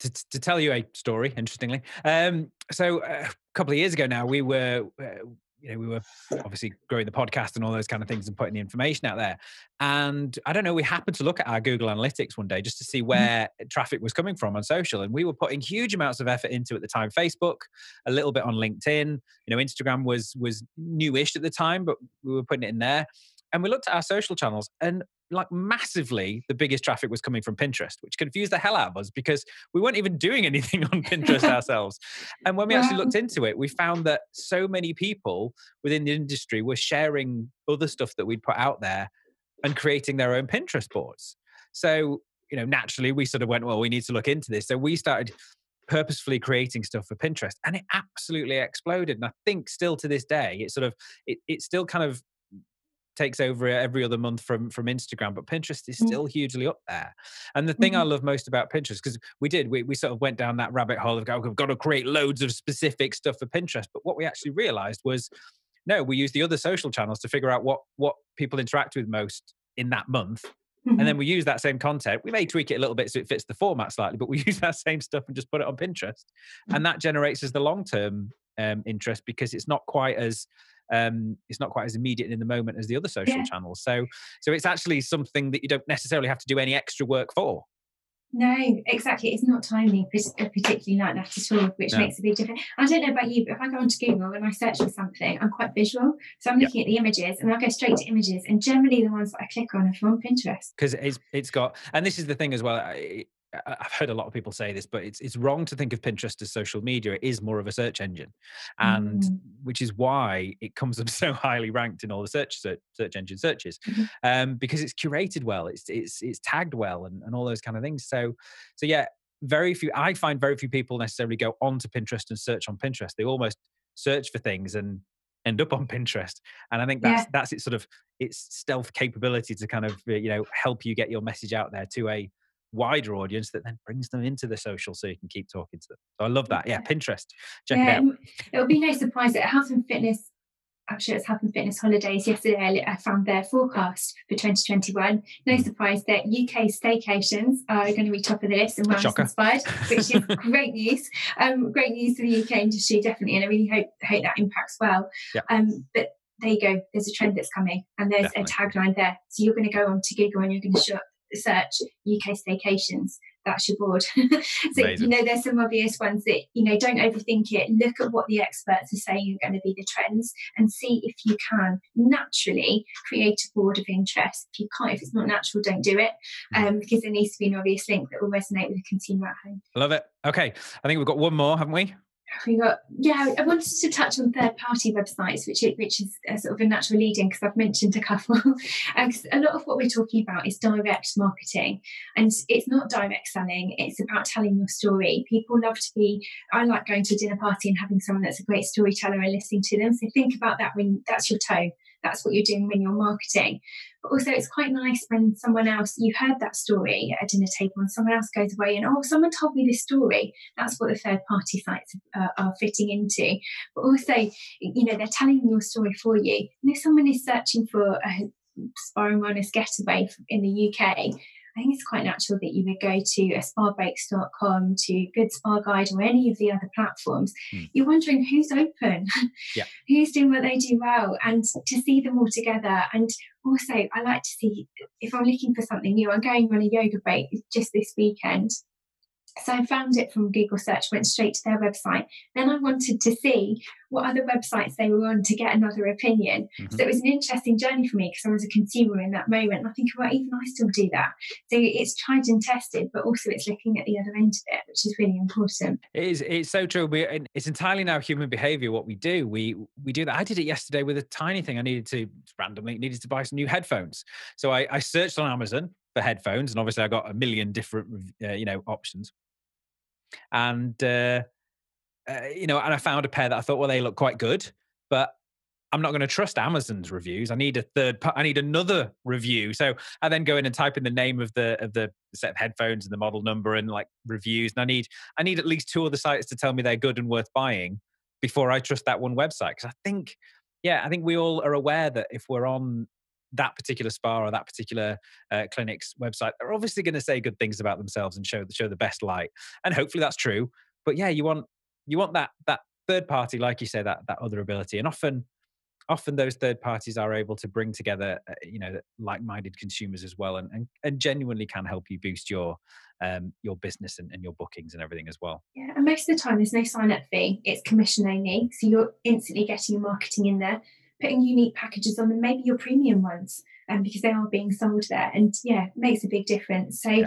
to, to tell you a story, interestingly. Um, so uh, a couple of years ago now, we were, uh, you know, we were obviously growing the podcast and all those kind of things and putting the information out there. And I don't know, we happened to look at our Google Analytics one day just to see mm-hmm. where mm-hmm. traffic was coming from on social. And we were putting huge amounts of effort into at the time Facebook, a little bit on LinkedIn. You know, Instagram was was newish at the time, but we were putting it in there. And we looked at our social channels, and like massively the biggest traffic was coming from Pinterest, which confused the hell out of us because we weren't even doing anything on Pinterest ourselves. And when we actually looked into it, we found that so many people within the industry were sharing other stuff that we'd put out there and creating their own Pinterest boards. So, you know, naturally we sort of went, well, we need to look into this. So we started purposefully creating stuff for Pinterest and it absolutely exploded. And I think still to this day, it sort of, it, it still kind of takes over every other month from from Instagram, but Pinterest is mm. still mm. hugely up there. And the thing mm-hmm. I love most about Pinterest, because we did, we, we sort of went down that rabbit hole of we've got to create loads of specific stuff for Pinterest. But what we actually realized was no, we use the other social channels to figure out what what people interact with most in that month. Mm-hmm. And then we use that same content. We may tweak it a little bit so it fits the format slightly, but we use that same stuff and just put it on Pinterest. And that generates us the long term um, interest because it's not quite as um, it's not quite as immediate in the moment as the other social Yeah. channels. So, so it's actually something that you don't necessarily have to do any extra work for. No, exactly. It's not timely, particularly like that at all, which No. makes a big difference. I don't know about you, but if I go onto Google and I search for something, I'm quite visual. So I'm looking at the images and I go straight to images. And generally, the ones that I click on are from Pinterest. because it's it's got and this is the thing as well i've heard a lot of people say this but it's it's wrong to think of pinterest as social media it is more of a search engine and Mm. which is why it comes up so highly ranked in all the search search, search engine searches Mhm. um because it's curated well it's it's it's tagged well and, and all those kind of things so so yeah very few i find very few people necessarily go onto pinterest and search on pinterest they almost search for things and end up on pinterest and i think that's Yeah. that's its sort of its stealth capability to kind of uh, you know help you get your message out there to a wider audience that then brings them into the social so you can keep talking to them so i love that yeah pinterest check yeah, it out it'll be no surprise that Health and Fitness, I'm sure it's Health and Fitness Holidays. Yesterday, I found their forecast for 2021. No Mm. surprise that UK staycations are going to be top of the list and wellness inspired, which is great news. Um, great news for the UK industry, definitely. And I really hope, hope that impacts well. Yeah. Um, but there you go. There's a trend that's coming, and there's a tagline there. So you're going to go on to Google and you're going to sh- search UK staycations. That's your board. so Amazing. you know, there's some obvious ones that you know. Don't overthink it. Look at what the experts are saying are going to be the trends, and see if you can naturally create a board of interest. If you can't, if it's not natural, don't do it, Mm. um, because there needs to be an obvious link that will resonate with the consumer at home. love it okay i think we've got one more haven't we We got yeah. I wanted to touch on third-party websites, which is, which is a sort of a natural lead-in because I've mentioned a couple. And a lot of what we're talking about is direct marketing, and it's not direct selling. It's about telling your story. People love to be. I like going to a dinner party and having someone that's a great storyteller and listening to them. So think about that when that's your tone. That's what you're doing when you're marketing. But also, it's quite nice when someone else you heard that story at a dinner table, and someone else goes away and oh, someone told me this story. That's what the third-party sites uh, are fitting into. But also, you know, they're telling your story for you. And if someone is searching for a sparring wellness getaway in the UK, I think it's quite natural that you would go to a spabreaks.com, to Good Spa Guide, or any of the other platforms. Hmm. You're wondering who's open, Yeah. who's doing what they do well, and to see them all together. And also, I like to see if I'm looking for something new, I'm going on a yoga break just this weekend. So I found it from Google search, went straight to their website. Then I wanted to see what other websites they were on to get another opinion. Mhm. So it was an interesting journey for me because I was a consumer in that moment. And I think, well, even I still do that. So it's tried and tested, but also it's looking at the other end of it, which is really important. It is. It's so true. We, it's entirely now human behavior. What we do, we we do that. I did it yesterday with a tiny thing. I needed to randomly needed to buy some new headphones. So I, I searched on Amazon for headphones, and obviously I got a million different uh, you know options. And uh, uh, you know, and I found a pair that I thought, well, they look quite good, but I'm not going to trust Amazon's reviews. I need a third. I need another review. So I then go in and type in the name of the of the set of headphones and the model number and like reviews. And I need I need at least two other sites to tell me they're good and worth buying before I trust that one website. Because I think, yeah, I think we all are aware that if we're on that particular spa or that particular uh, clinic's website, they're obviously going to say good things about themselves and show show the best light. And hopefully that's true. But yeah, you want you want that that third party, like you say, that that other ability, and often often those third parties are able to bring together uh, you know like-minded consumers as well and, and and genuinely can help you boost your um your business and, and your bookings and everything as well Yeah, and most of the time there's no sign up fee, it's commission only. So you're instantly getting your marketing in there, putting unique packages on them, maybe your premium ones, um, because they are being sold there. And yeah, it makes a big difference. So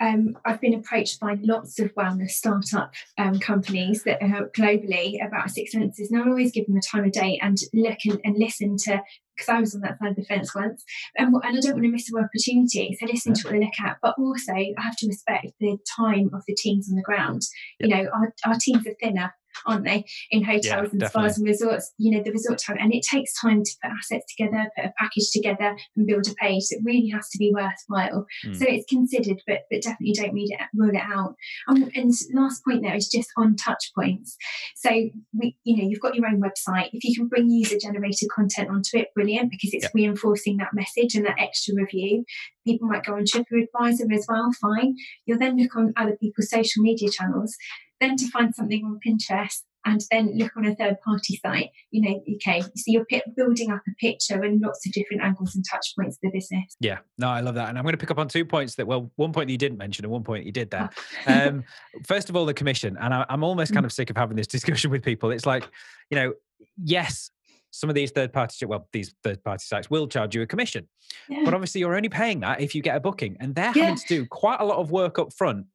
um, I've been approached by lots of wellness startup um, companies that are globally about expenses. And I'll always give them a time of day and look and, and listen to because I was on that side of the fence once, and, and I don't want to miss an opportunity. So listen to what they look at, but also I have to respect the time of the teams on the ground. You know, our, our teams are thinner, aren't they, in hotels and definitely. spas and resorts? You know, the resort time, and it takes time to put assets together, put a package together, and build a page. It really has to be worthwhile. Mm. So it's considered, but but definitely don't read it, rule it out. Um, and last point there is just on touch points. So we, you know, you've got your own website. If you can bring user generated content onto it, brilliant, because it's Yep. reinforcing that message and that extra review. People might go on TripAdvisor as well. Fine. You'll then look on other people's social media channels. Then to find something on Pinterest, and then look on a third party site, you know, okay, so you're building up a picture and lots of different angles and touch points of the business. Yeah, no, I love that. And I'm going to pick up on two points that, well, one point that you didn't mention and one point you did there. Oh. um, first of all, the commission. And I, am almost kind mm. of sick of having this discussion with people. It's like, you know, yes, some of these third party well these third party sites will charge you a commission yeah. but obviously you're only paying that if you get a booking and they're yeah. having to do quite a lot of work up front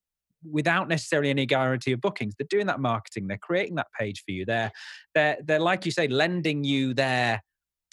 without necessarily any guarantee of bookings. They're doing that marketing. They're creating that page for you. They're they're they're like you say, lending you their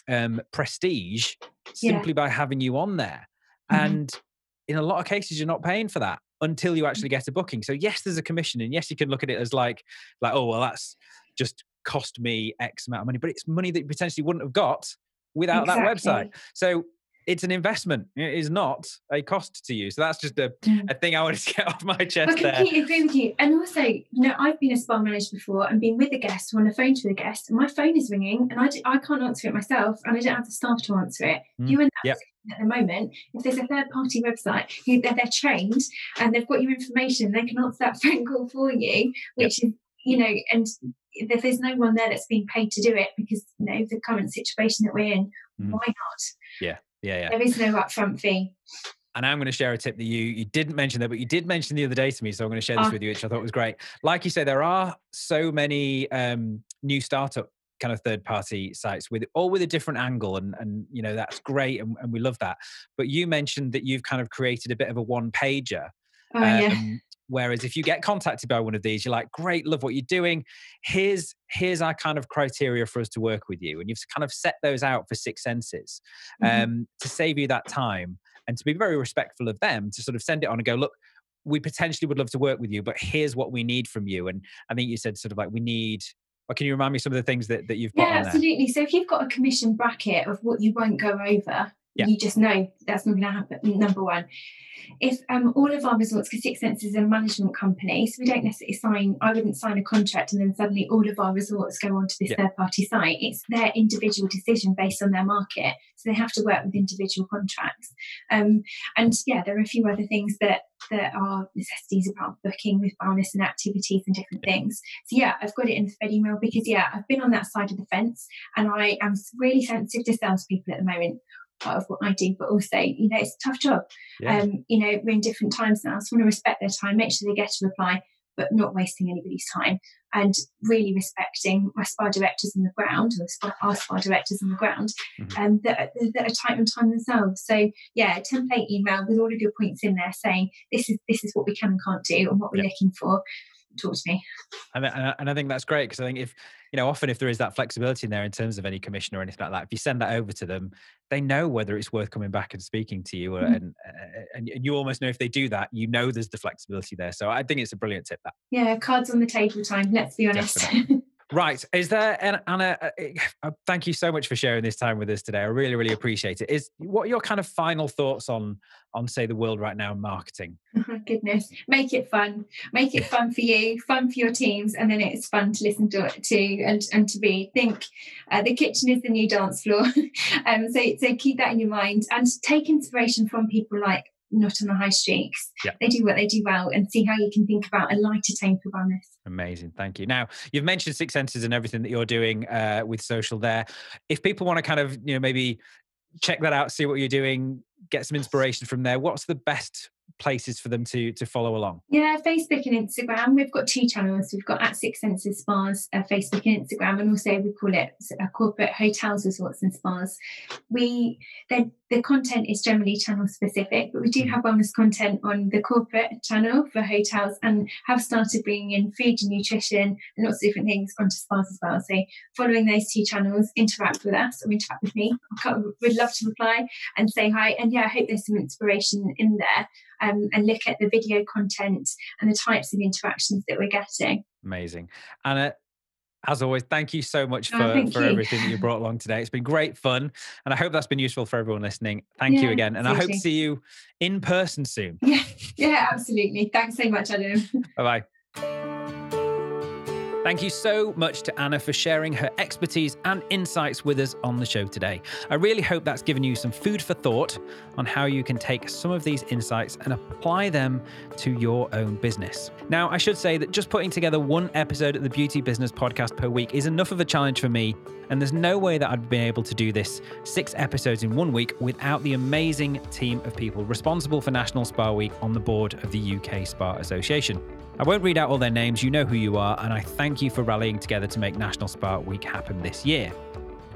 um, prestige simply yeah. by having you on there. Mm-hmm. And in a lot of cases, you're not paying for that until you actually get a booking. So yes, there's a commission, and yes, you can look at it as like like oh well, that's just cost me X amount of money, but it's money that you potentially wouldn't have got without exactly. that website. So it's an investment. It is not a cost to you. So that's just a, mm. a thing I wanted to get off my chest. I completely there. agree with you. And also, you know, I've been a spa manager before and been with a guest on the phone to a guest, and my phone is ringing, and I, do, I can't answer it myself, and I don't have the staff to answer it. Mm. You and yep. at the moment, if there's a third party website, who they're, they're, trained and they've got your information, they can answer that phone call for you, which yep. is you know, and if there's no one there that's being paid to do it because you know the current situation that we're in, mm. why not? Yeah, yeah, yeah. There is no upfront fee. And I'm going to share a tip that you you didn't mention there, but you did mention the other day to me. So I'm going to share this oh. with you, which I thought was great. Like you say, there are so many um, new startup kind of third party sites with all with a different angle and and you know that's great and, and we love that but you mentioned that you've kind of created a bit of a one pager oh, um, yeah. Whereas if you get contacted by one of these, you're like, great, love what you're doing. Here's here's our kind of criteria for us to work with you. And you've kind of set those out for six senses mm-hmm. um, to save you that time and to be very respectful of them to sort of send it on and go, look, we potentially would love to work with you, but here's what we need from you. And I think you said sort of like we need or can you remind me some of the things that, that you've got? Yeah, absolutely. So if you've got a commission bracket of what you won't go over, yeah. you just know that's not going to happen. Number one if um, all of our resorts, because Six Senses is a management company, so we don't necessarily sign, I wouldn't sign a contract and then suddenly all of our resorts go onto this yeah. third party site. It's their individual decision based on their market. So they have to work with individual contracts. Um, and yeah, there are a few other things that that are necessities about booking with wellness and activities and different things. So yeah, I've got it in the email because yeah, I've been on that side of the fence and I am really sensitive to salespeople at the moment of what I do, but also, you know, it's a tough job. Yeah. Um, you know, we're in different times now, so I want to respect their time, make sure they get a reply, but not wasting anybody's time, and really respecting my spa directors on the ground, or spa, our spa directors on the ground, mm-hmm. um, that, that, are tight on time themselves. So, yeah, a template email with all of your points in there, saying this is this is what we can and can't do, and what we're yeah. looking for. Talk to me. And, and I think that's great because I think if you know, often if there is that flexibility in there in terms of any commission or anything like that, if you send that over to them, they know whether it's worth coming back and speaking to you, mm-hmm. and, and and you almost know if they do that, you know, there's the flexibility there. So I think it's a brilliant tip. That yeah, cards on the table time. Let's be honest. Right. Is there, Anna, uh, uh, thank you so much for sharing this time with us today. I really, really appreciate it. Is what your kind of final thoughts on, on say, the world right now in marketing? Oh, goodness. Make it fun. Make it fun for you, fun for your teams, and then it's fun to listen to, it to and, and to be. Think uh, the kitchen is the new dance floor. um, so, so keep that in your mind and take inspiration from people like not on the high streets. Yeah. They do what they do well and see how you can think about a lighter tone for this. Amazing. Thank you. Now, you've mentioned Six Senses and everything that you're doing uh, with social there. If people want to kind of, you know, maybe check that out, see what you're doing, get some inspiration from there, what's the best places for them to to follow along? Yeah, Facebook and Instagram. We've got two channels. We've got at Six Senses Spas, uh, Facebook and Instagram, and also we call it uh, corporate hotels, resorts, and spas. We the the content is generally channel specific, but we do mm. have wellness content on the corporate channel for hotels, and have started bringing in food and nutrition and lots of different things onto spas as well. So following those two channels, interact with us or interact with me. We'd love to reply and say hi. And yeah, I hope there's some inspiration in there um, and look at the video content and the types of interactions that we're getting. Amazing. Anna, as always, thank you so much oh, for, oh, for everything that you brought along today. It's been great fun. And I hope that's been useful for everyone listening. Thank yeah, you again. And absolutely. I hope to see you in person soon. Yeah, yeah, absolutely. Thanks so much, Adam. Bye bye. Thank you so much to Anna for sharing her expertise and insights with us on the show today. I really hope that's given you some food for thought on how you can take some of these insights and apply them to your own business. Now, I should say that just putting together one episode of the Beauty Business podcast per week is enough of a challenge for me, and there's no way that I'd be able to do this six episodes in one week without the amazing team of people responsible for National Spa Week on the board of the UK Spa Association. I won't read out all their names, you know who you are, and I thank you for rallying together to make National Spa Week happen this year.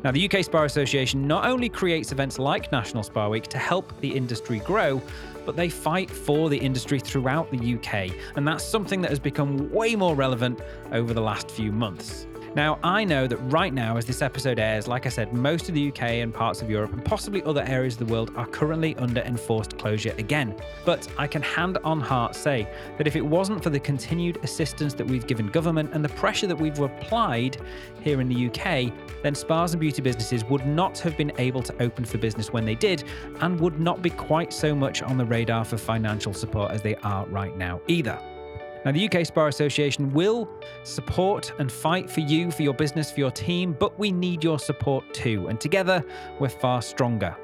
Now, the UK Spa Association not only creates events like National Spa Week to help the industry grow, but they fight for the industry throughout the UK, and that's something that has become way more relevant over the last few months. Now, I know that right now, as this episode airs, like I said, most of the UK and parts of Europe and possibly other areas of the world are currently under enforced closure again. But I can hand on heart say that if it wasn't for the continued assistance that we've given government and the pressure that we've applied here in the UK, then spas and beauty businesses would not have been able to open for business when they did and would not be quite so much on the radar for financial support as they are right now either. Now, the UK Spa Association will support and fight for you, for your business, for your team, but we need your support too. And together, we're far stronger.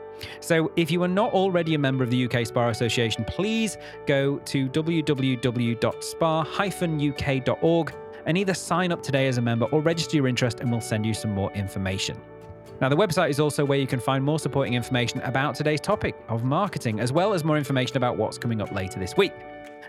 So, if you are not already a member of the UK Spa Association, please go to www.spa-uk.org and either sign up today as a member or register your interest, and we'll send you some more information. Now, the website is also where you can find more supporting information about today's topic of marketing, as well as more information about what's coming up later this week.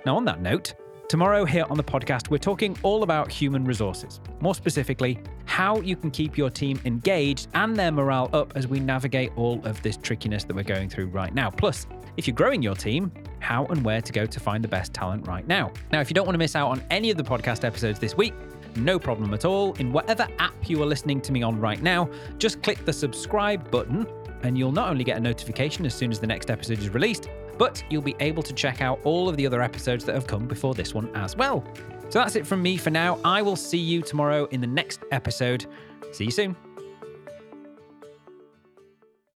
Now, on that note, Tomorrow, here on the podcast, we're talking all about human resources. More specifically, how you can keep your team engaged and their morale up as we navigate all of this trickiness that we're going through right now. Plus, if you're growing your team, how and where to go to find the best talent right now. Now, if you don't want to miss out on any of the podcast episodes this week, no problem at all. In whatever app you are listening to me on right now, just click the subscribe button and you'll not only get a notification as soon as the next episode is released, but you'll be able to check out all of the other episodes that have come before this one as well. So that's it from me for now. I will see you tomorrow in the next episode. See you soon.